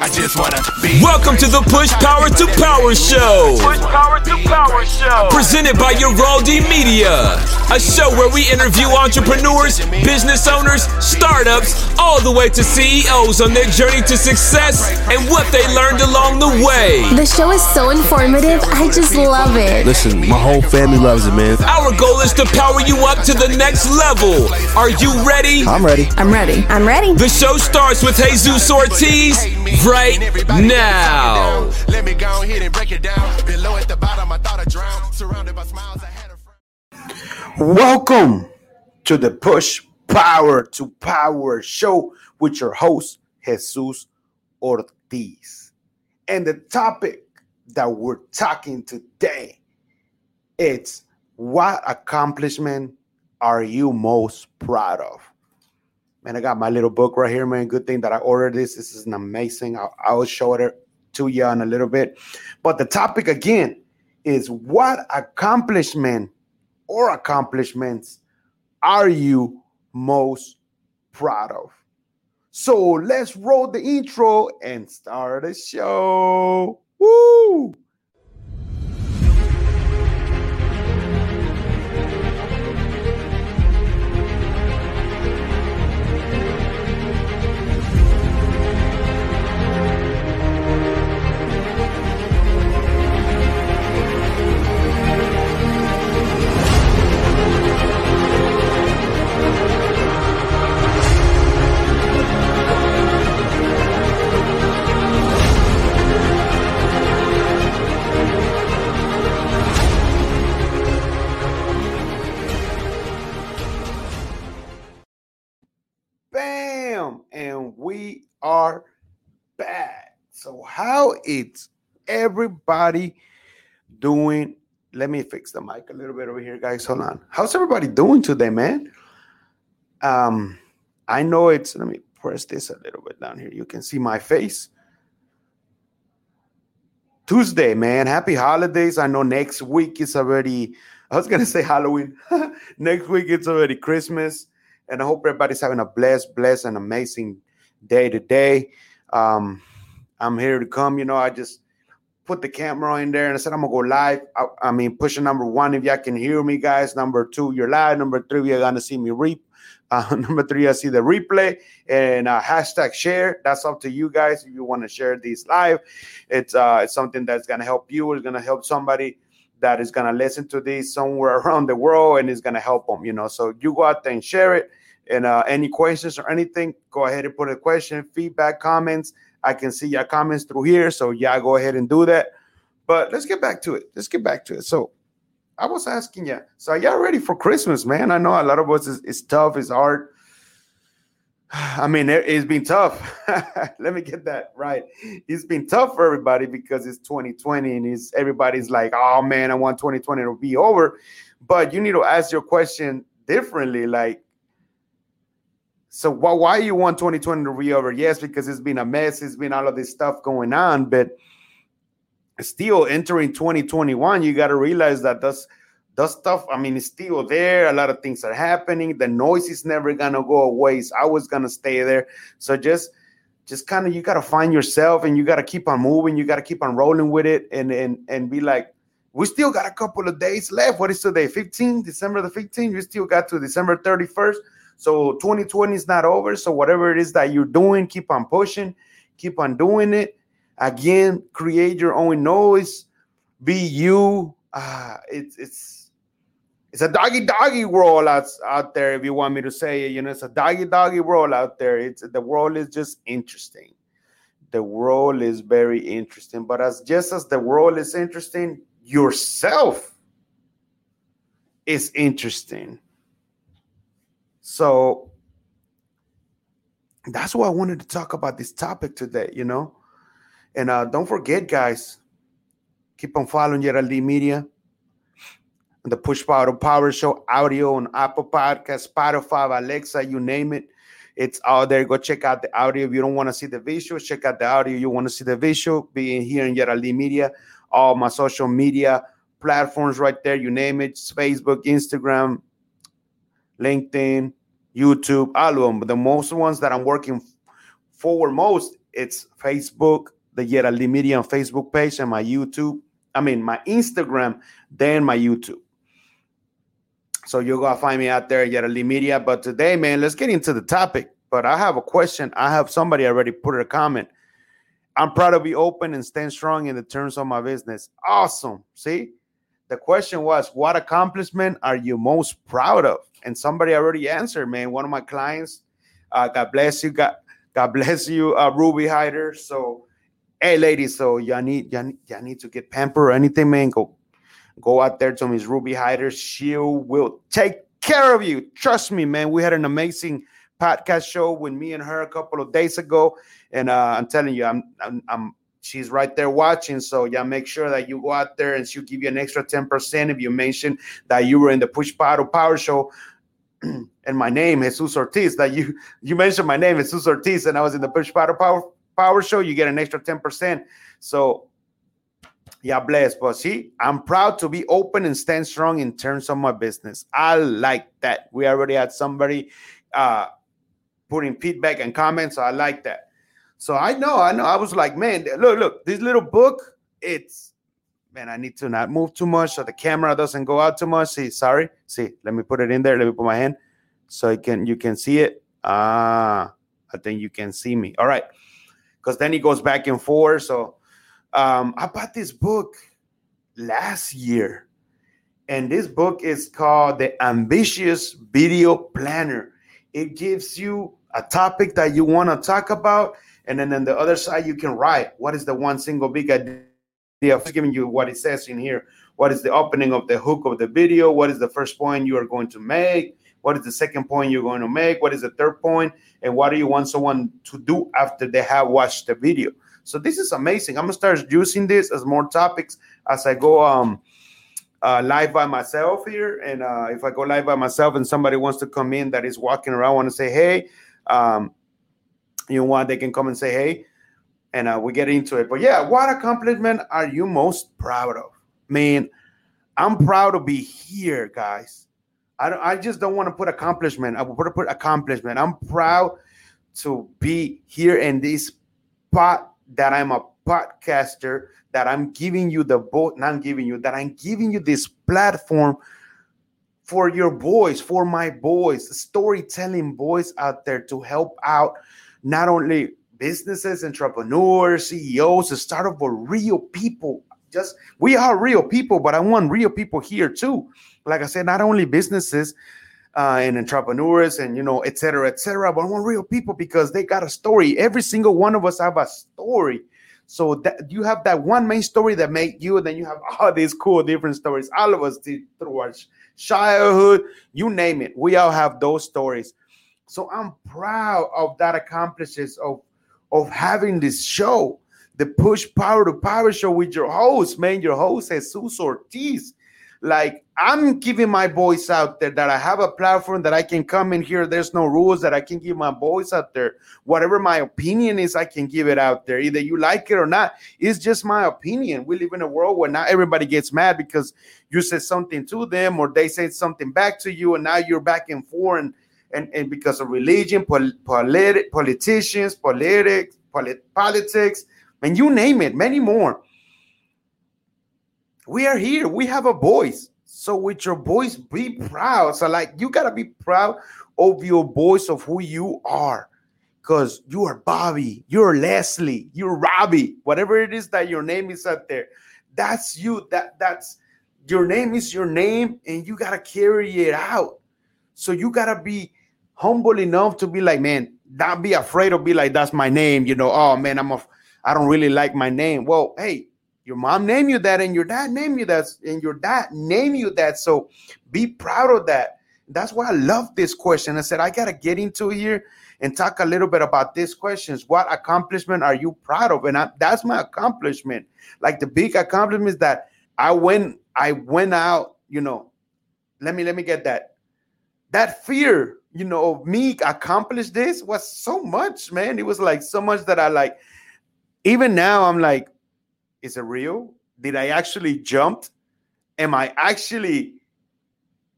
I just wanna be. Welcome to the Push Power to Power Show. Push Power to Power Show. Presented by Geraldine Media. A show where we interview entrepreneurs, business owners, startups, all the way to CEOs on their journey to success and what they learned along the way. The show is so informative. I just love it. Listen, my whole family loves it, man. Our goal is to power you up to the next level. Are you ready? I'm ready. I'm ready. I'm ready. The show starts with Jesus Ortiz right now. Let me go ahead and break it down. Below at the bottom, I thought I drowned. Surrounded by smiles, I had a friend. Welcome to the Push Power to Power show with your host, Jesus Ortiz. And the topic that we're talking today, it's what accomplishment are you most proud of? Man, I got my little book right here, man. Good thing that I ordered this. This is an amazing. I'll, I will show it to you in a little bit. But the topic again is what accomplishment or accomplishments are you most proud of? So let's roll the intro and start the show. Woo! We are back. So, how is everybody doing? Let me fix the mic a little bit over here, guys. Hold on. How's everybody doing today, man? Um, I know it's let me press this a little bit down here. You can see my face. Tuesday, man. Happy holidays. I know next week is already, I was gonna say Halloween. next week it's already Christmas. And I hope everybody's having a blessed, blessed, and amazing day today. Um, I'm here to come. You know, I just put the camera in there and I said I'm gonna go live. I, I mean, pushing number one if y'all can hear me, guys. Number two, you're live. Number three, you're gonna see me reap. Uh, number three, I see the replay and uh, hashtag share. That's up to you guys if you want to share these live. It's uh, it's something that's gonna help you. It's gonna help somebody that is gonna listen to this somewhere around the world and it's gonna help them. You know, so you go out there and share it. And uh, any questions or anything, go ahead and put a question, feedback, comments. I can see your comments through here, so yeah, go ahead and do that. But let's get back to it. Let's get back to it. So I was asking you, so y'all ready for Christmas, man? I know a lot of us is, is tough, it's hard. I mean, it, it's been tough. Let me get that right. It's been tough for everybody because it's 2020 and it's everybody's like, oh man, I want 2020 to be over. But you need to ask your question differently. Like, so why why you want 2020 to be over? Yes, because it's been a mess. It's been all of this stuff going on, but still entering 2021, you got to realize that that's that stuff. I mean, it's still there. A lot of things are happening. The noise is never gonna go away. It's always gonna stay there. So just just kind of you got to find yourself and you got to keep on moving. You got to keep on rolling with it and and and be like. We still got a couple of days left. What is today? 15, December the 15th. You still got to December 31st. So 2020 is not over. So whatever it is that you're doing, keep on pushing, keep on doing it. Again, create your own noise. Be you. Uh, it's it's it's a doggy doggy world out, out there. If you want me to say it, you know, it's a doggy doggy world out there. It's the world is just interesting. The world is very interesting. But as just as the world is interesting, yourself is interesting. So that's why I wanted to talk about this topic today, you know. And uh, don't forget, guys, keep on following Geraldine Media and the Push Power Power Show audio on Apple Podcast, Spotify, Alexa, you name it. It's out there. Go check out the audio. If you don't want to see the visual, check out the audio. You want to see the visual, being here in Geraldine Media, all my social media platforms right there. You name it It's Facebook, Instagram, LinkedIn, YouTube, all of them. But the most ones that I'm working forward most It's Facebook, the Yera Media Facebook page, and my YouTube. I mean, my Instagram, then my YouTube. So you're gonna find me out there, Yera Media. But today, man, let's get into the topic. But I have a question. I have somebody already put a comment. I'm proud to be open and stand strong in the terms of my business. Awesome. See, the question was, what accomplishment are you most proud of? And somebody already answered, man. One of my clients, uh, God bless you, God, God bless you, uh, Ruby Hider. So, hey, ladies, so y'all need, y'all y'all need to get pamper or anything, man. Go, go out there to Miss Ruby Hider. She will take care of you. Trust me, man. We had an amazing podcast show with me and her a couple of days ago, and uh, I'm telling you, I'm, I'm, I'm she's right there watching. So yeah, make sure that you go out there and she'll give you an extra 10% if you mention that you were in the Push Power Power Show. and my name, Jesus Ortiz, that you you mentioned my name, Jesus Ortiz, and I was in the Push Power Power Power Show, you get an extra 10%. So yeah, bless. But see, I'm proud to be open and stand strong in terms of my business. I like that. We already had somebody uh putting feedback and comments. So I like that. So I know, I know. I was like, man, look, look, this little book, it's man, I need to not move too much so the camera doesn't go out too much. See, sorry. See, let me put it in there. Let me put my hand so you can you can see it. Ah, I think you can see me. All right. Because then he goes back and forth. So um, I bought this book last year. And this book is called The Ambitious Video Planner. It gives you a topic that you want to talk about and then on the other side, you can write what is the one single big idea. Of giving you what it says in here. What is the opening of the hook of the video? What is the first point you are going to make? What is the second point you're going to make? What is the third point? And what do you want someone to do after they have watched the video? So this is amazing. I'm gonna start using this as more topics as I go um uh, live by myself here. And uh, if I go live by myself and somebody wants to come in that is walking around, want to say, hey, um, you want, they can come and say, hey, and uh, we get into it. But yeah, what accomplishment are you most proud of? I mean, I'm proud to be here, guys. I don't, I just don't want to put accomplishment. I to put accomplishment. I'm proud to be here in this spot that I'm a podcaster, that I'm giving you the boat, not giving you, that I'm giving you this platform for your boys, for my boys, storytelling boys out there to help out not only businesses, entrepreneurs, CEOs, the start up with real people. Just we are real people, but I want real people here too. Like I said, not only businesses uh, and entrepreneurs and you know, et cetera, et cetera, but I want real people because they got a story. Every single one of us have a story. So that you have that one main story that made you, and then you have all these cool different stories. All of us did through our childhood, you name it. We all have those stories. So I'm proud of that accomplishments of of having this show, the Push Power to Power show with your host, man. Your host Jesus Ortiz. Like I'm giving my voice out there that I have a platform that I can come in here. There's no rules that I can give my voice out there. Whatever my opinion is, I can give it out there. Either you like it or not. It's just my opinion. We live in a world where not everybody gets mad because you said something to them or they said something back to you, and now you're back and forth. And and, and because of religion, pol- politi- politicians, politics, polit- politics, and you name it, many more. We are here. We have a voice. So with your voice, be proud. So like you gotta be proud of your voice of who you are. Because you are Bobby, you're Leslie, you're Robbie, whatever it is that your name is out there. That's you. That that's your name is your name, and you gotta carry it out. So you gotta be humble enough to be like, man, not be afraid of be like, that's my name. You know, oh man, I'm a, I don't really like my name. Well, hey, your mom named you that, and your dad named you that, and your dad named you that. So be proud of that. That's why I love this question. I said I gotta get into here and talk a little bit about these questions. What accomplishment are you proud of? And I, that's my accomplishment. Like the big accomplishment is that I went, I went out. You know, let me let me get that. That fear you know, me accomplish this was so much, man. It was like so much that I like. Even now, I'm like, is it real? Did I actually jumped? Am I actually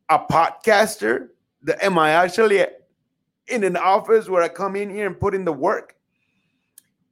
a podcaster? The, Am I actually in an office where I come in here and put in the work?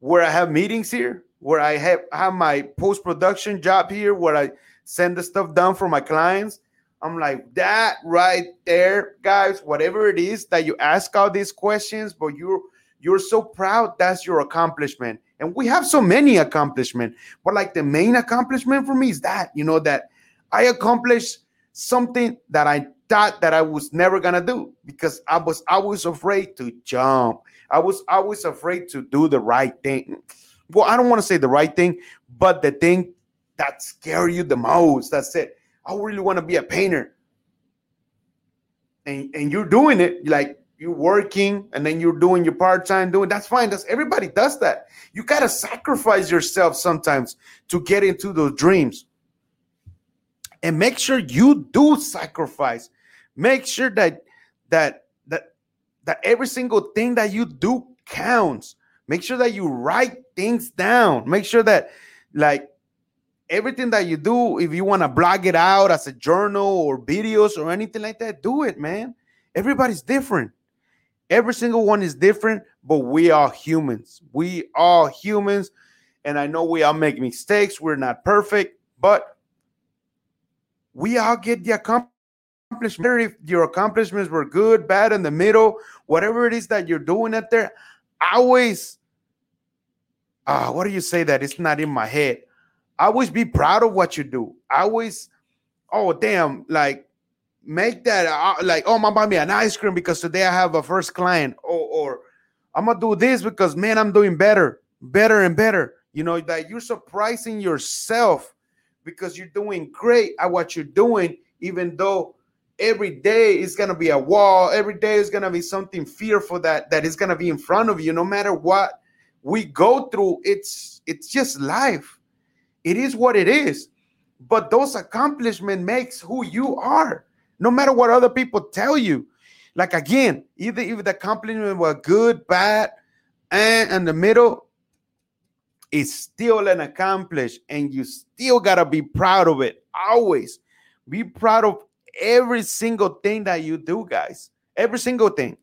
where I have meetings here, where I have, have my post production job here, where I send the stuff down for my clients. I'm like, that right there, guys, whatever it is that you ask all these questions, but you're you're so proud, that's your accomplishment. And we have so many accomplishments, but like the main accomplishment for me is that, you know, that I accomplished something that I thought that I was never gonna do because I was always afraid to jump. I was always afraid to do the right thing. Well, I don't want to say the right thing, but the thing that scare you the most. That's it. I really want to be a painter. And and you're doing it like you're working and then you're doing your part-time doing that's fine. That's everybody does that. You gotta sacrifice yourself sometimes to get into those dreams. And make sure you do sacrifice. Make sure that that that that every single thing that you do counts. Make sure that you write things down. Make sure that like everything that you do, if you want to blog it out as a journal or videos or anything like that, do it, man. Everybody's different. Every single one is different, but we are humans. We are humans. And I know we all make mistakes. We're not perfect, but we all get the accomplishment. If your accomplishments were good, bad, in the middle, whatever it is that you're doing out there, always, uh, what do you say that? It's not in my head always be proud of what you do. I always, oh damn, like make that uh, like oh, my buy me an ice cream because today I have a first client, or or I'm gonna do this because man, I'm doing better, better and better. You know that you're surprising yourself because you're doing great at what you're doing, even though every day is gonna be a wall. Every day is gonna be something fearful that that is gonna be in front of you. No matter what we go through, it's it's just life it is what it is. But those accomplishments makes who you are, no matter what other people tell you. Like again, either if the accomplishment were good, bad, and in the middle, it's still an accomplish, and you still gotta be proud of it. Always be proud of every single thing that you do, guys. Every single thing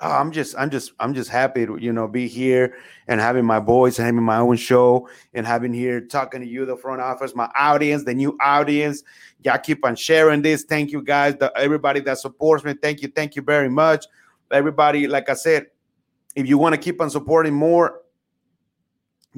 oh, I'm just, I'm just, I'm just happy to, you know, be here and having my voice and having my own show and having here talking to you, the front office, my audience, the new audience. Y'all keep on sharing this. Thank you guys, the, everybody that supports me. Thank you, thank you very much. Everybody, like I said, if you want to keep on supporting more,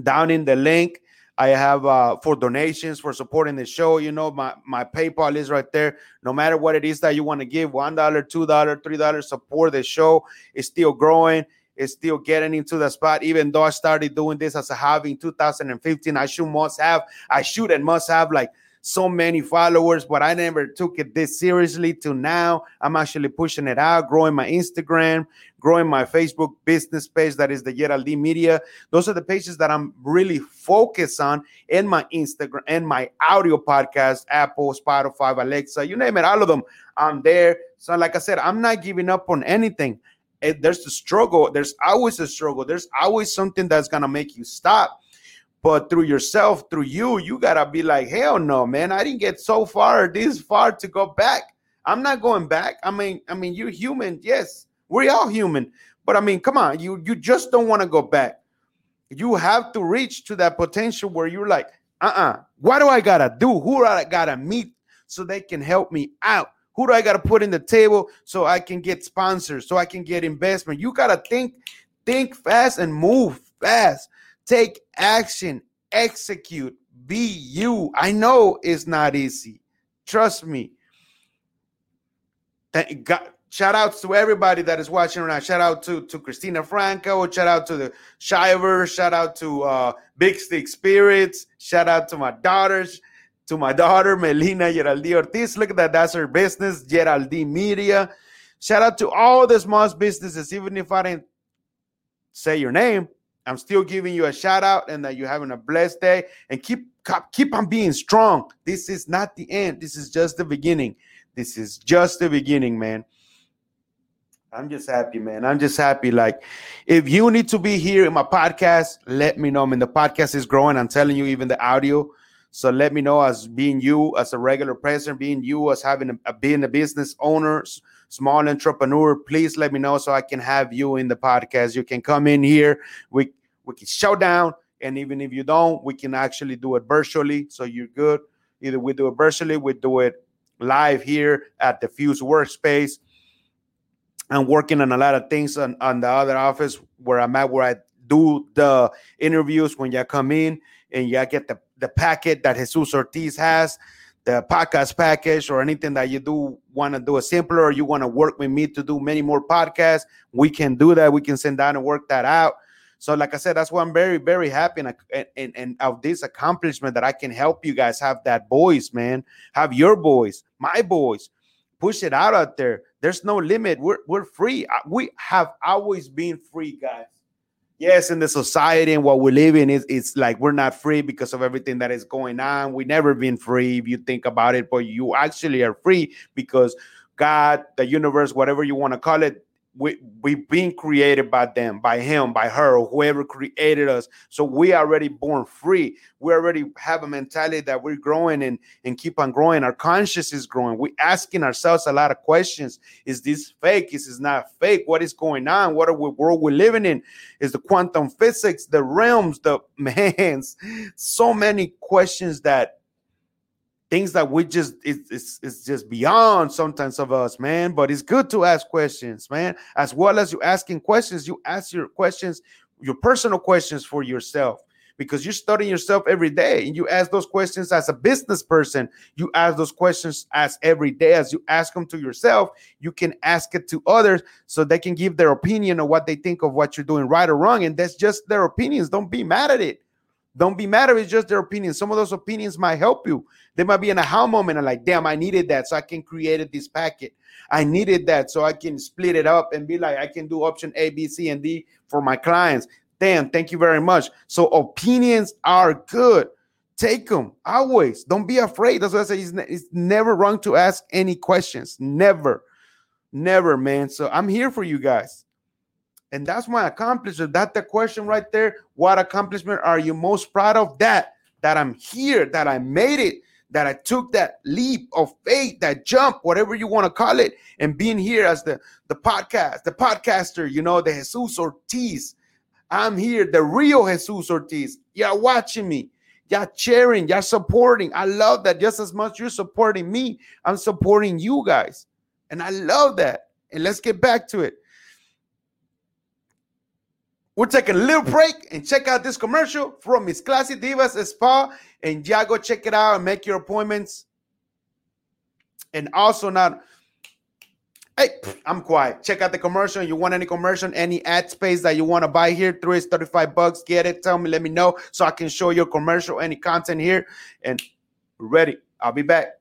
down in the link, I have uh, for donations for supporting the show. You know, my my PayPal is right there. No matter what it is that you want to give, one dollar, two dollar, three dollars, support the show. It's still growing. It's still getting into the spot. Even though I started doing this as a hobby in 2015, I should must have, I should and must have like so many followers, but I never took it this seriously to now. I'm actually pushing it out, growing my Instagram, growing my Facebook business page that is the Geraldine Media. Those are the pages that I'm really focused on in my Instagram and my audio podcast, Apple, Spotify, Alexa, you name it, all of them. I'm there. So, like I said, I'm not giving up on anything. It, there's a struggle. There's always a struggle. There's always something that's gonna make you stop but through yourself, through you, you gotta be like, hell no, man. I didn't get so far, this far to go back. I'm not going back. I mean, I mean, you're human, yes. We're all human. But I mean, come on, you you just don't want to go back. You have to reach to that potential where you're like, uh-uh, what do I gotta do? Who do I gotta meet so they can help me out? Who do I gotta put in the table so I can get sponsors, so I can get investment? You gotta think, think fast and move fast. Take action, execute, be you. I know it's not easy. Trust me. Thank God. Shout out to everybody that is watching right now. Shout out to, to Christina Franco. Shout out to the Shiver. Shout out to uh, Big Stick Spirits. Shout out to my daughters, to my daughter Melina Geraldine Ortiz. Look at that. That's her business, Geraldine Media. Shout out to all the small businesses, even if I didn't say your name. I'm still giving you a shout out and that you're having a blessed day and keep keep on being strong. This is not the end. This is just the beginning. This is just the beginning, man. I'm just happy, man. I'm just happy. Like, if you need to be here in my podcast, let me know. I mean, the podcast is growing. I'm telling you, even the audio. So let me know as being you, as a regular person, being you, as having a, a being a business owner, small entrepreneur, please let me know so I can have you in the podcast. You can come in here. We we can show down, and even if you don't, we can actually do it virtually. So you're good. Either we do it virtually, we do it live here at the Fuse Workspace. I'm working on a lot of things on, on the other office where I'm at, where I do the interviews when you come in and you get the, the packet that Jesus Ortiz has, the podcast package, or anything that you do want to do a simpler, or you want to work with me to do many more podcasts, we can do that. We can send down and work that out. So, like I said, that's why I'm very, very happy and, and, and of this accomplishment that I can help you guys have that voice, man. Have your voice, my voice. Push it out out there. There's no limit. We're we're free. Uh, we have always been free, guys yes, in the society and what we live in, is it's like we're not free because of everything that is going on. We never been free if you think about it, but you actually are free because God, the universe, whatever you want to call it, we we've been created by them, by him, by her, or whoever created us. So we already born free. We already have a mentality that we're growing and and keep on growing. Our conscious is growing. We asking ourselves a lot of questions. Is this fake? Is this not fake? What is going on? What are we world we're living in? Is the quantum physics, the realms, the man's so many questions that things that we just it's, it's, it's just beyond sometimes of us man but it's good to ask questions man. As well as you asking questions you ask your questions your personal questions for yourself because you're studying yourself every day and you ask those questions as a business person. You ask those questions as every day. As you ask them to yourself you can ask it to others so they can give their opinion of what they think of what you're doing right or wrong and that's just their opinions. Don't be mad at it don't be mad if it's just their opinion. Some of those opinions might help you. They might be in a how moment and like, damn, I needed that so I can create this packet. I needed that so I can split it up and be like, I can do option A, B, C, and D for my clients. Damn, thank you very much. So opinions are good. Take them always. Don't be afraid. That's what I say. It's, it's never wrong to ask any questions. Never, never, man. So I'm here for you guys. And that's my accomplishment. That's the question right there. What accomplishment are you most proud of? That that I'm here, that I made it, that I took that leap of faith, that jump, whatever you want to call it, and being here as the the podcast, the podcaster, you know, the Jesus Ortiz. I'm here, the real Jesus Ortiz. Y'all watching me. Y'all cheering, y'all supporting. I love that just as much you're supporting me, I'm supporting you guys. And I love that. And let's get back to it. We're taking a little break and check out this commercial from Miss Classy Divas Spa. And yeah, go check it out and make your appointments. And also not, hey, I'm quiet. Check out the commercial. You want any commercial, any ad space that you want to buy here? Three is 35 bucks. Get it. Tell me, let me know so I can show your commercial, any content here. And ready. I'll be back.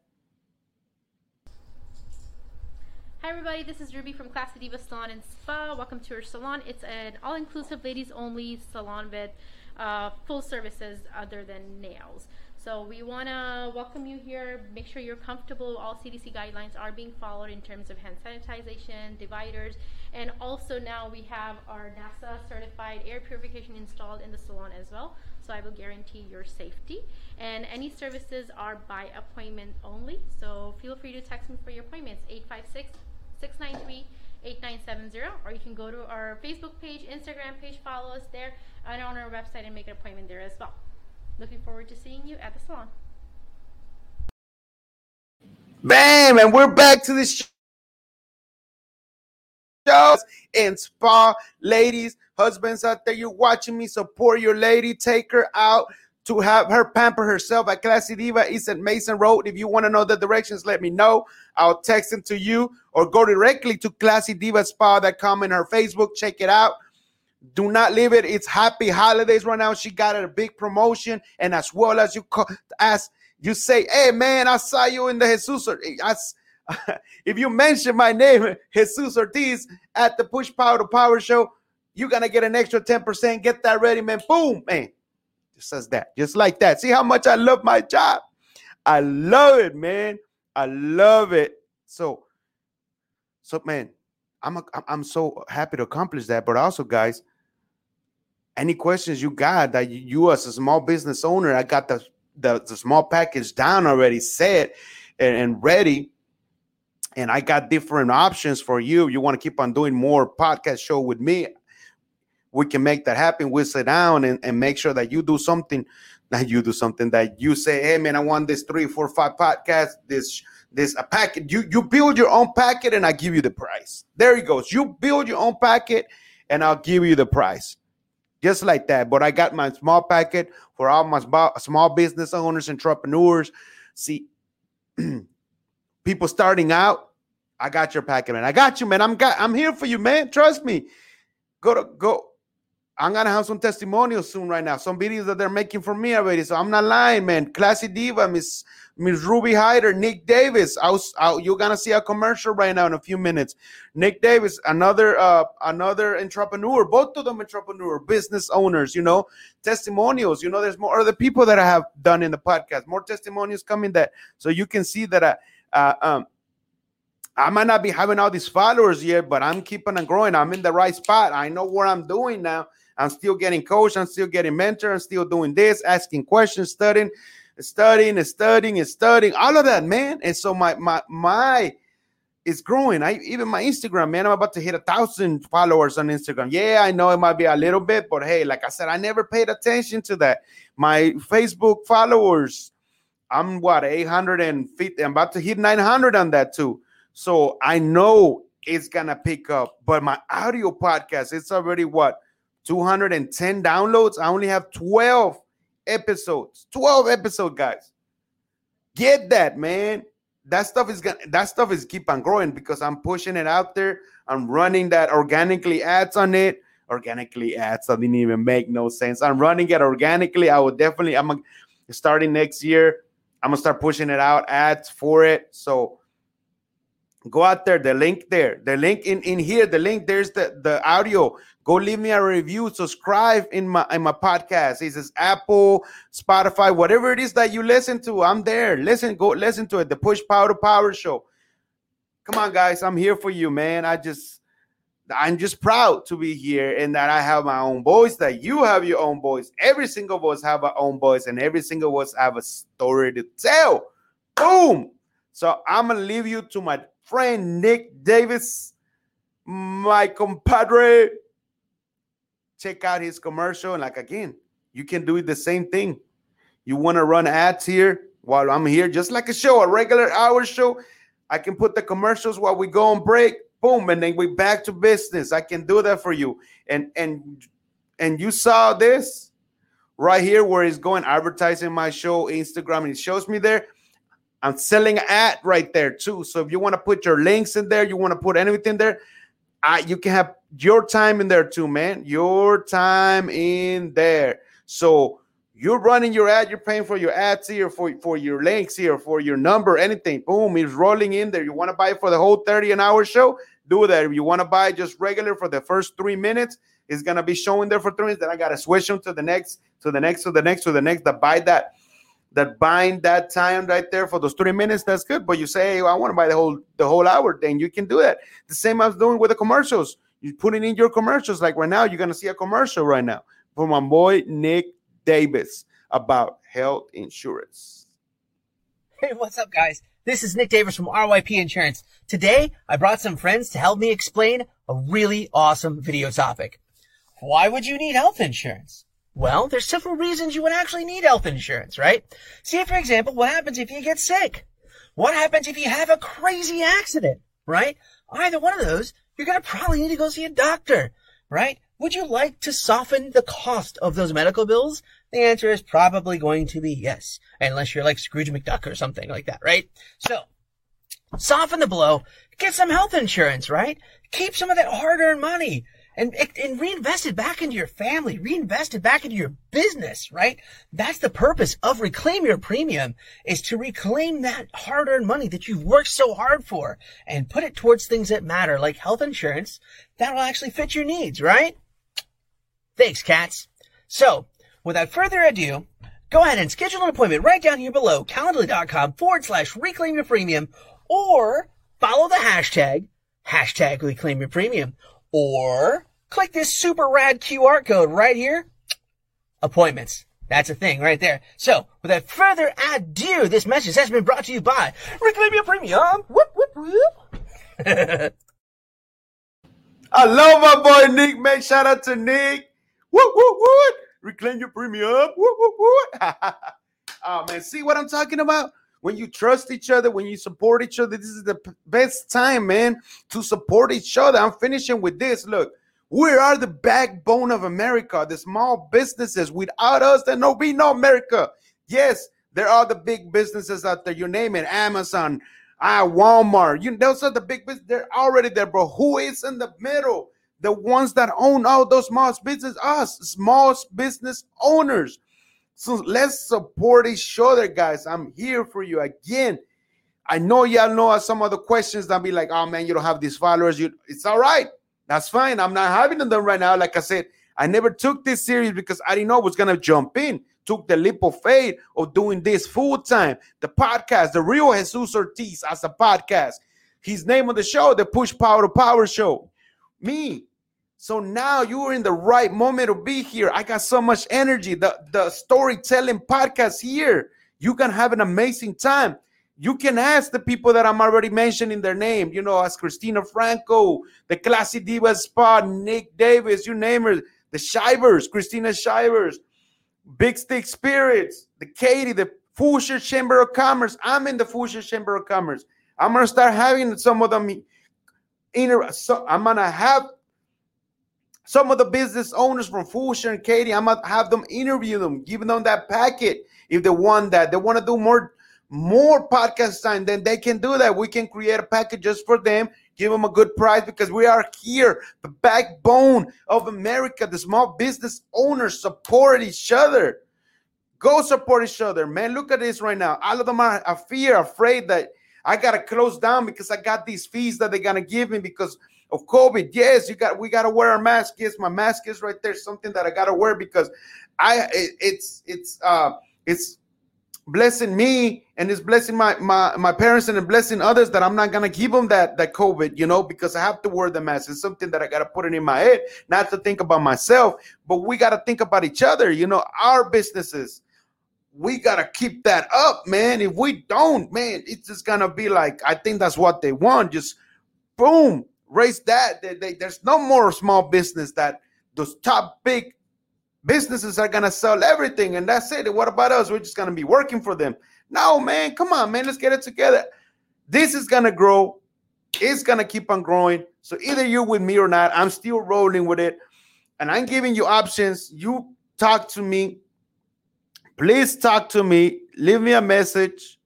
Hi everybody, this is Ruby from Classy Diva Salon and Spa. Welcome to our salon. It's an all-inclusive ladies-only salon with uh, full services other than nails. So we want to welcome you here. Make sure you're comfortable. All CDC guidelines are being followed in terms of hand sanitization, dividers, and also now we have our NASA certified air purification installed in the salon as well. So I will guarantee your safety. And any services are by appointment only. So feel free to text me for your appointments 856 693 8970, or you can go to our Facebook page, Instagram page, follow us there, and on our website and make an appointment there as well. Looking forward to seeing you at the salon. Bam! And we're back to the show and spa. Ladies, husbands out there, you're watching me. Support your lady. Take her out to have her pamper herself at Classy Diva East at Mason Road. If you want to know the directions, let me know. I'll text them to you or go directly to classydivaspa.com in her Facebook. Check it out. Do not leave it. It's happy holidays right now. She got a big promotion, and as well as you call, as you say, "Hey man, I saw you in the Jesus." If you mention my name, Jesus Ortiz, at the Push Power to Power Show, you're gonna get an extra ten percent. Get that ready, man. Boom, man. Says that, just like that. See how much I love my job. I love it, man. I love it. So, so man, I'm a, I'm so happy to accomplish that. But also, guys, any questions you got that you, you as a small business owner, I got the the, the small package down already, set and, and ready. and I got different options for you. You want to keep on doing more podcast show with me? We can make that happen. We'll sit down and, and make sure that you do something, that you do something that you say, hey man, I want this three, four, five podcast, this this a packet. You you build your own packet and I give you the price. There he goes. You build your own packet and I'll give you the price. Just like that. But I got my small packet for all my small business owners, entrepreneurs. See, people starting out, I got your packet, man. I got you, man. I'm got I'm here for you, man. Trust me. Go to go. I'm gonna have some testimonials soon right now. Some videos that they're making for me already. So I'm not lying, man. Classy Diva, Miss Miss Ruby Hyder, Nick Davis. I was, I, you're gonna see a commercial right now in a few minutes. Nick Davis, another uh another entrepreneur, both of them entrepreneur, business owners, you know, testimonials. You know, there's more other people that I have done in the podcast, more testimonials coming that so you can see that I uh, um I might not be having all these followers yet, but I'm keeping on growing. I'm in the right spot. I know what I'm doing now. I'm still getting coached. I'm still getting mentored. I'm still doing this, asking questions, studying studying and studying and studying, all of that, man. And so my my my it's growing. I even my Instagram, man. I'm about to hit a thousand followers on Instagram. Yeah, I know it might be a little bit, but hey, like I said, I never paid attention to that. My Facebook followers, I'm what 850. I'm about to hit 900 on that too. So I know it's gonna pick up. But my audio podcast, it's already what 210 downloads. I only have 12 episodes. 12 episode, guys. Get that, man. That stuff is gonna that stuff is keep on growing because I'm pushing it out there. I'm running that organically ads on it. Organically ads, I didn't even make no sense. I'm running it organically. I will definitely, I'm starting next year. I'm gonna start pushing it out, ads for it. So go out there the link there the link in in here the link there's the the audio go leave me a review subscribe in my in my podcast. It says apple spotify whatever it is that you listen to i'm there. Listen go listen to it the push power power show. Come on guys i'm here for you man. I just i'm just proud to be here and that i have my own voice that you have your own voice. Every single voice have our own voice and every single voice have a story to tell. Boom! So i'm gonna leave you to my friend Nick Davis, my compadre. Check out his commercial. And like again, you can do the same thing. You want to run ads here while I'm here, just like a show, a regular hour show. I can put the commercials while we go on break. Boom, and then we back to business. I can do that for you. And and and you saw this right here where it's going advertising my show, Instagram, and it shows me there. I'm selling ad right there too. So if you want to put your links in there, you want to put anything there, I, you can have your time in there too, man. Your time in there. So you're running your ad, you're paying for your ads here, for, for your links here, for your number, anything. Boom, it's rolling in there. You want to buy for the whole 30 an hour show? Do that. If you want to buy just regular for the first three minutes, it's gonna be showing there for three minutes. Then I gotta switch them to the next, to the next, to the next, to the next. To buy that that bind that time right there for those three minutes, that's good. But you say, hey, I want to buy the whole the whole hour, then you can do that. The same as doing with the commercials. You putting in your commercials. Like right now, you're gonna see a commercial right now from my boy Nick Davis about health insurance. Hey, what's up, guys? This is Nick Davis from RYP Insurance. Today, I brought some friends to help me explain a really awesome video topic. Why would you need health insurance? Well, there's several reasons you would actually need health insurance, right? See, for example, what happens if you get sick? What happens if you have a crazy accident, right? Either one of those, you're gonna probably need to go see a doctor, right? Would you like to soften the cost of those medical bills? The answer is probably going to be yes, unless you're like Scrooge McDuck or something like that, right? So, soften the blow, get some health insurance, right? Keep some of that hard-earned money and, and reinvest it back into your family, reinvest it back into your business, right? That's the purpose of Reclaim Your Premium is to reclaim that hard earned money that you've worked so hard for and put it towards things that matter, like health insurance that will actually fit your needs, right? Thanks, cats. So, without further ado, go ahead and schedule an appointment right down here below, calendly.com forward slash reclaim your premium, or follow the hashtag, hashtag reclaim your premium, or click this super rad QR code right here. Appointments. That's a thing right there. So, without further ado, this message has been brought to you by Reclaim Your Premium. Whoop, whoop, I love my boy Nick, man. Shout out to Nick. Woo, woo, woo. Reclaim your premium. Woo, woo, woo. oh, man. See what I'm talking about? When you trust each other, when you support each other, this is the best time, man, to support each other. I'm finishing with this. Look, we are the backbone of America, the small businesses. Without us, there no be no America. Yes, there are the big businesses out there. You name it, Amazon, ah, Walmart. You those are the big business. They're already there, bro. Who is in the middle? The ones that own all those small business, us, small business owners. So let's support each other, guys. I'm here for you again. I know y'all know some of the questions that be like, oh man, you don't have these followers. You it's all right. That's fine. I'm not having them right now. Like I said, I never took this serious because I didn't know I was gonna jump in. Took the leap of faith of doing this full time. The podcast, the real Jesus Ortiz as a podcast. His name of the show, the Push Power to Power Show. Me. So now you are in the right moment to be here. I got so much energy. The the storytelling podcast here. You can have an amazing time. You can ask the people that I'm already mentioning their name. You know, as Christina Franco, the Classy Diva Spa, Nick Davis, you name her, the Shivers, Christina Shivers, Big Stick Spirits, the Katy, the Fulshear Chamber of Commerce. I'm in the Fulshear Chamber of Commerce. I'm gonna start having some of them. Inter- so I'm gonna have some of the business owners from Fulshear and Katy. I'm gonna have them interview them, giving them that packet if they want that. They want to do more more podcast time, then they can do that. We can create a package just for them, give them a good price because we are here, the backbone of America. The small business owners support each other. Go support each other, man. Look at this right now. All of them are, fear, afraid that I gotta close down because I got these fees that they're gonna give me because of COVID. Yes, you got we gotta wear our mask. Yes, my mask is right there. Something that I gotta wear because I it, it's it's uh it's blessing me and it's blessing my my my parents and blessing others that I'm not gonna give them that that COVID, you know, because I have to wear the mask. It's something that I gotta put it in my head, not to think about myself, but we gotta think about each other, you know, our businesses. We gotta keep that up, man. If we don't, man, it's just gonna be like I think that's what they want. Just boom, raise that. They, they, there's no more small business that those top big businesses are gonna sell everything and that's it. What about us? We're just gonna be working for them. No, man, come on, man, let's get it together. This is gonna grow, it's gonna keep on growing. So either you're with me or not, I'm still rolling with it, and I'm giving you options. You talk to me, please talk to me, leave me a message,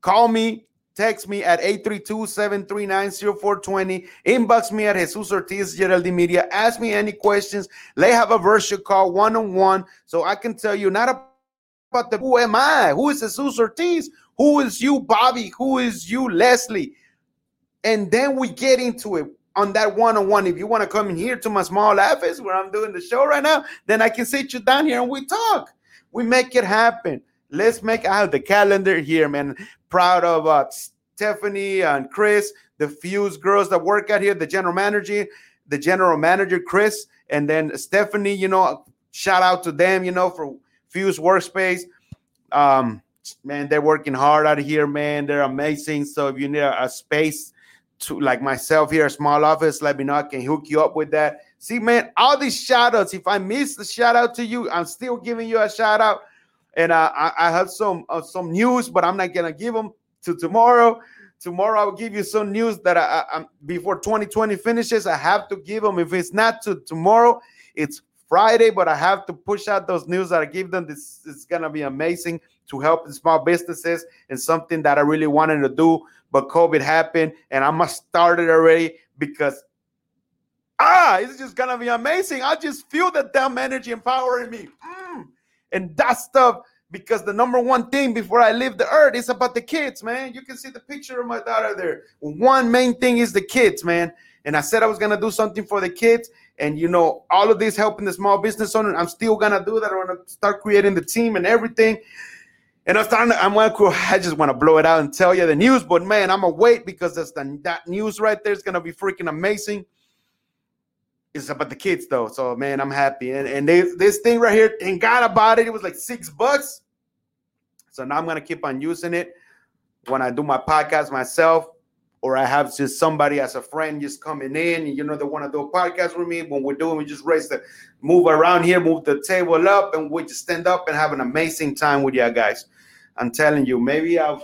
call me, text me at 832-739-0420 inbox me at jesus ortiz geraldine media. Ask me any questions. Let have a virtual call one-on-one so i can tell you not about the who am i? Who is jesus ortiz? Who is you bobby? Who is you leslie? And then we get into it on that one-on-one. If you want to come in here to my small office where i'm doing the show right now then i can sit you down here and we talk. We make it happen let's make have the calendar here, man. Proud of uh, Stephanie and Chris, the Fuse girls that work out here, the general manager, the general manager Chris, and then Stephanie. You know, shout out to them. You know, for Fuse Workspace. Um, man, they're working hard out here, man. They're amazing. So if you need a, a space to like myself here, a small office, let me know. I can hook you up with that. See, man, all these shout outs. If I miss the shout out to you, I'm still giving you a shout out and uh, I, I have some uh, some news, but I'm not gonna give them to tomorrow. Tomorrow I'll give you some news that I, I, before 2020 finishes. I have to give them. If it's not to tomorrow, it's Friday, but I have to push out those news that I give them. This is gonna be amazing to help the small businesses and something that I really wanted to do, but COVID happened, and I must start it already because ah, it's just gonna be amazing. I just feel that damn energy empowering me. Mm and that stuff because the number one thing before I leave the earth is about the kids, man. You can see the picture of my daughter there. One main thing is the kids, man. And I said I was gonna do something for the kids, and you know, all of this helping the small business owner. I'm still gonna do that. I'm gonna start creating the team and everything. And I'm starting. To, I'm gonna. I just want to blow it out and tell you the news, but man, I'm gonna wait because that's the that news right there is gonna be freaking amazing it's about the kids though. So man, I'm happy. And and they, this thing right here, thank God about it. It was like six bucks. So now I'm gonna keep on using it when I do my podcast myself. or I have just somebody as a friend just coming in, and you know they want to do a podcast with me. When we're doing, we just raise the move around here, move the table up, and we just stand up and have an amazing time with you guys. I'm telling you, maybe I've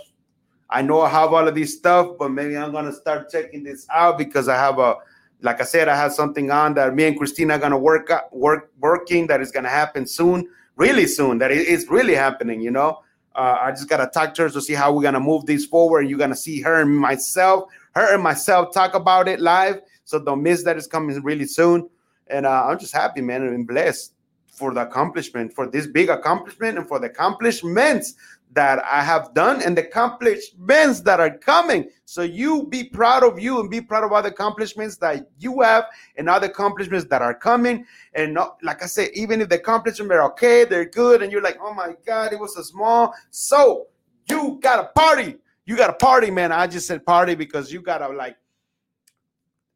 I know I have all of this stuff, but maybe I'm gonna start checking this out because I have a like I said, I have something on that me and Christina are gonna work work working that is gonna happen soon, really soon. That is really happening, you know. Uh, I just gotta talk to her to see how we're gonna move this forward. You're gonna see her and myself, her and myself talk about it live. So don't miss that. It's coming really soon. And uh, I'm just happy, man, and blessed for the accomplishment, for this big accomplishment, and for the accomplishments that I have done and the accomplishments that are coming. So you be proud of you and be proud of other accomplishments that you have and other accomplishments that are coming. And not, like I said, even if the accomplishments are okay, they're good, and you're like, oh my God, it was a small. So you got a party. You got a party, man. I just said party because you got to like,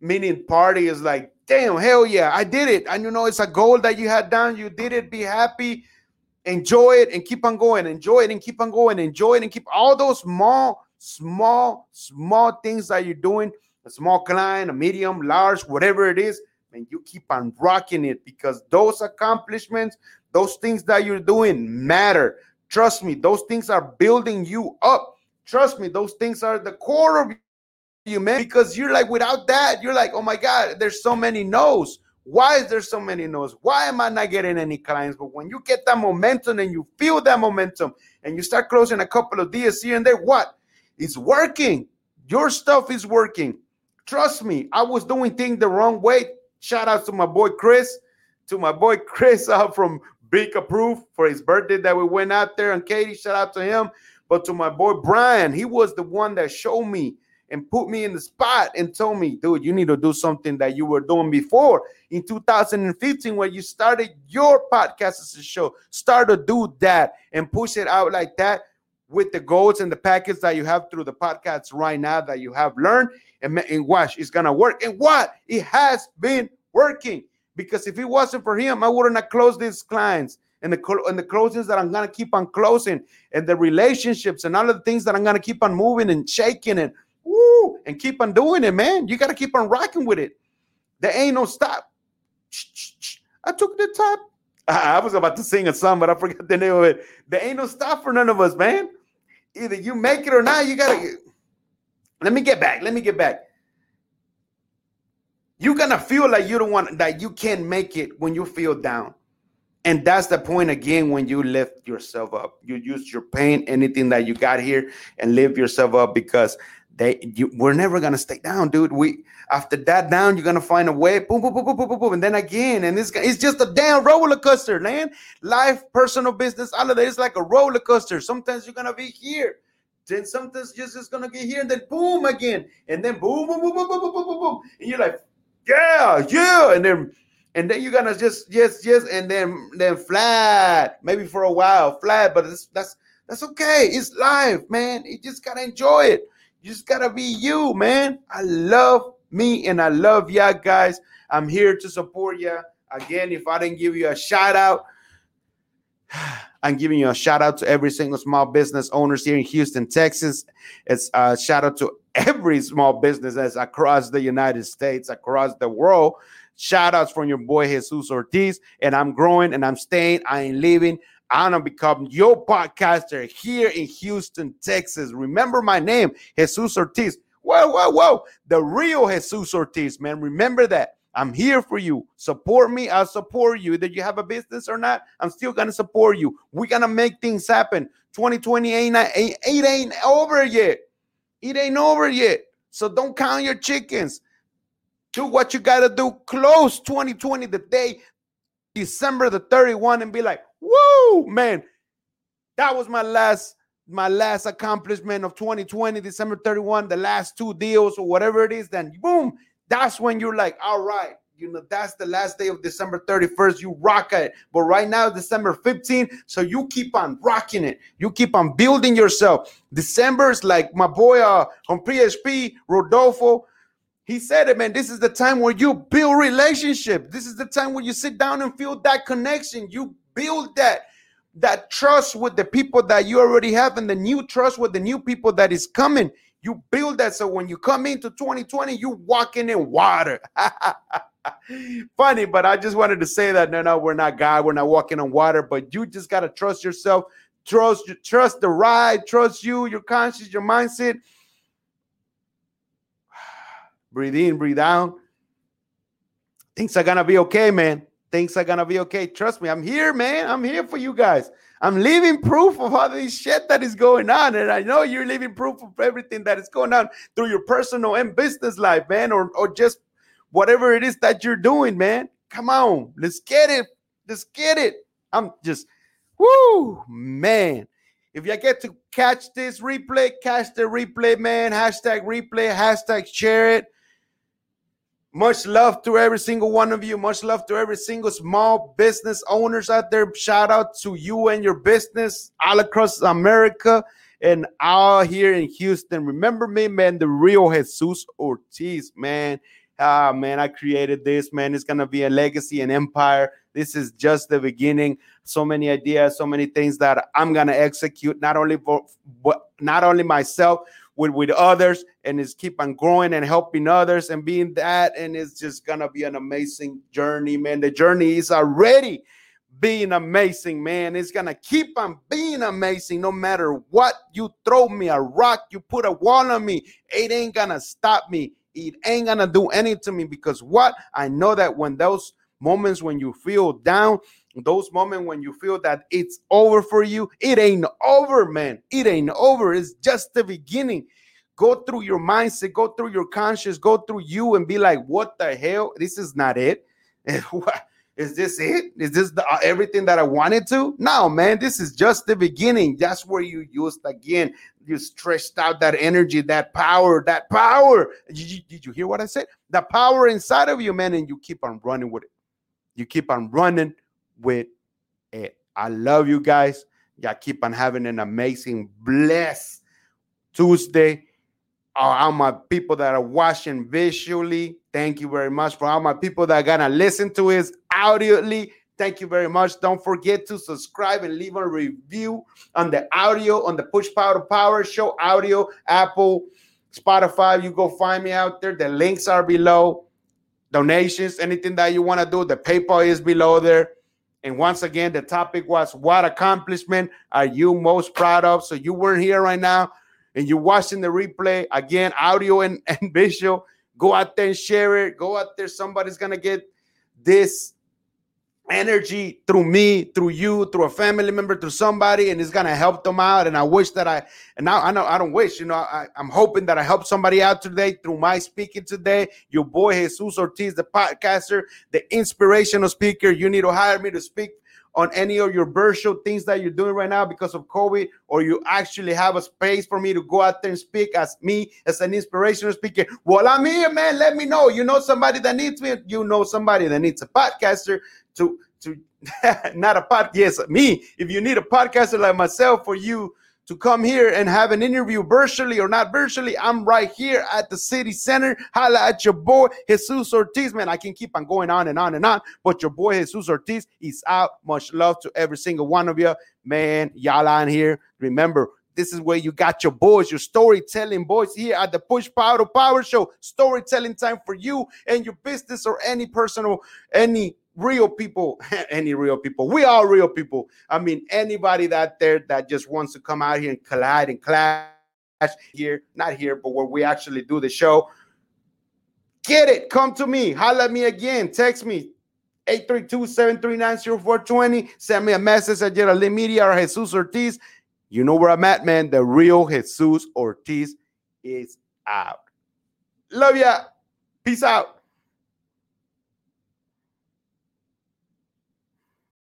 meaning party is like, damn, hell yeah, I did it. And you know, it's a goal that you had done. You did it. Be happy enjoy it and keep on going. Enjoy it and keep on going. Enjoy it and keep all those small small small things that you're doing a small client a medium large whatever it is and you keep on rocking it because those accomplishments those things that you're doing matter. Trust me those things are building you up. Trust me those things are the core of you man because you're like without that you're like oh my god there's so many no's why is there so many no's? Why am I not getting any clients? But when you get that momentum and you feel that momentum and you start closing a couple of deals here and there, what? It's working. Your stuff is working. Trust me, I was doing things the wrong way. Shout out to my boy Chris, to my boy Chris out from Big Approve for his birthday that we went out there. And Katie, shout out to him. But to my boy Brian, he was the one that showed me and put me in the spot and told me, dude, you need to do something that you were doing before in 2015 when you started your podcast as a show. Start to do that and push it out like that with the goals and the packets that you have through the podcast right now that you have learned and, and watch it's gonna work. And what it has been working because if it wasn't for him, I wouldn't have closed these clients and the and the closings that I'm gonna keep on closing and the relationships and all of the things that I'm gonna keep on moving and shaking and Woo! And keep on doing it, man. You got to keep on rocking with it. There ain't no stop. I took the top. I was about to sing a song, but I forgot the name of it. There ain't no stop for none of us, man. Either you make it or not. You gotta. Let me get back. Let me get back. You're gonna feel like you don't want that you can't make it when you feel down. And that's the point again when you lift yourself up. You use your pain, anything that you got here, and lift yourself up because they you, we're never gonna stay down, dude. We after that down, you're gonna find a way. Boom, boom, boom, boom, boom, boom, boom, and then again, and this it's just a damn roller coaster, man. Life, personal business, all of that is like a roller coaster. Sometimes you're gonna be here, then sometimes just is gonna get here, and then boom again, and then boom, boom, boom, boom, boom, boom, boom, boom, boom, and you're like, yeah, yeah, and then and then you're gonna just yes, yes, and then then flat, maybe for a while, flat, but that's that's that's okay. It's life, man. You just gotta enjoy it. You just gotta be you, man. I love me and I love y'all guys. I'm here to support you. Again, if I didn't give you a shout out, I'm giving you a shout out to every single small business owners here in Houston, Texas. It's a shout out to every small business across the United States, across the world. Shout outs from your boy Jesus Ortiz. And I'm growing and I'm staying. I ain't leaving. I'm gonna become your podcaster here in Houston, Texas. Remember my name, Jesus Ortiz. Whoa, whoa, whoa. The real Jesus Ortiz, man. Remember that. I'm here for you. Support me. I'll support you. Either you have a business or not, I'm still gonna support you. We're gonna make things happen. 2020 ain't, ain't, it ain't over yet. It ain't over yet. So don't count your chickens. Do what you gotta do. Close 2020 the day December the 31 and be like, woo, man, that was my last my last accomplishment of 2020, December 31, the last two deals or whatever it is, then boom, that's when you're like, all right, you know, that's the last day of December 31st. You rock it. But right now, December 15th, so you keep on rocking it. You keep on building yourself. December is like my boy uh, on PHP, Rodolfo. He said it, man. This is the time where you build relationship. This is the time where you sit down and feel that connection. You build that that trust with the people that you already have and the new trust with the new people that is coming. You build that so when you come into 2020, you walking in water. Funny, but I just wanted to say that no, no, we're not God, we're not walking on water, but you just gotta trust yourself, trust trust the ride, trust you, your conscience, your mindset. breathe in, breathe out. Things are gonna be okay, man. Things are gonna be okay. Trust me, I'm here, man. I'm here for you guys. I'm living proof of all this shit that is going on. And I know you're living proof of everything that is going on through your personal and business life, man, or, or just whatever it is that you're doing, man. Come on, let's get it. Let's get it. I'm just, whoo, man. If you get to catch this replay, catch the replay, man. Hashtag replay, hashtag share it. Much love to every single one of you. Much love to every single small business owners out there. Shout out to you and your business all across America and all here in Houston. Remember me, man, the real Jesus Ortiz, man. Ah, man, I created this, man. It's gonna be a legacy and empire. This is just the beginning. So many ideas, so many things that I'm gonna execute, not only for not only myself, with with others and is keep on growing and helping others and being that. And it's just gonna be an amazing journey man. The journey is already being amazing man. It's gonna keep on being amazing no matter what. You throw me a rock you put a wall on me it ain't gonna stop me. It ain't gonna do anything to me because what? I know that when those moments when you feel down those moments when you feel that it's over for you, it ain't over, man. It ain't over. It's just the beginning. Go through your mindset, go through your conscience, go through you and be like, what the hell? This is not it. Is this it? Is this the, uh, everything that I wanted to? No, man, this is just the beginning. That's where you used again. You stretched out that energy, that power, that power. Did you, did you hear what I said? The power inside of you, man, and you keep on running with it. You keep on running with it. I love you guys. Y'all keep on having an amazing, blessed Tuesday. All my people that are watching visually, thank you very much. For all my people that are gonna listen to it audioly, thank you very much. Don't forget to subscribe and leave a review on the audio on the Push Power Power Show audio, Apple, Spotify. You go find me out there. The links are below. Donations, anything that you want to do, the PayPal is below there. And once again, the topic was what accomplishment are you most proud of? So you weren't here right now and you're watching the replay again, audio and, and visual. Go out there and share it. Go out there. Somebody's gonna get this energy through me, through you, through a family member, through somebody, and it's gonna help them out. And I wish that I, and now I know I don't wish, you know, I, am hoping that I help somebody out today through my speaking today. Your boy Jesus Ortiz, the podcaster, the inspirational speaker. You need to hire me to speak on any of your virtual things that you're doing right now because of COVID, or you actually have a space for me to go out there and speak as me, as an inspirational speaker. Well, I'm here, man. Let me know. You know somebody that needs me. You know somebody that needs a podcaster to to not a pod yes me if you need a podcaster like myself for you to come here and have an interview virtually or not virtually i'm right here at the city center. Holla at your boy jesus ortiz. Man i can keep on going on and on and on but your boy jesus ortiz is out. Much love to every single one of you man y'all on here. Remember this is where you got your boys, your storytelling boys here at the Push Power to Power Show. Storytelling time for you and your business or any personal, any real people, any real people. We are real people. I mean, anybody that there that just wants to come out here and collide and clash here, not here, but where we actually do the show. Get it. Come to me. Holla at me again. Text me 832-739-0420. Send me a message at Geraldine Media or Jesus Ortiz. You know where I'm at, man. The real Jesus Ortiz is out. Love ya. Peace out.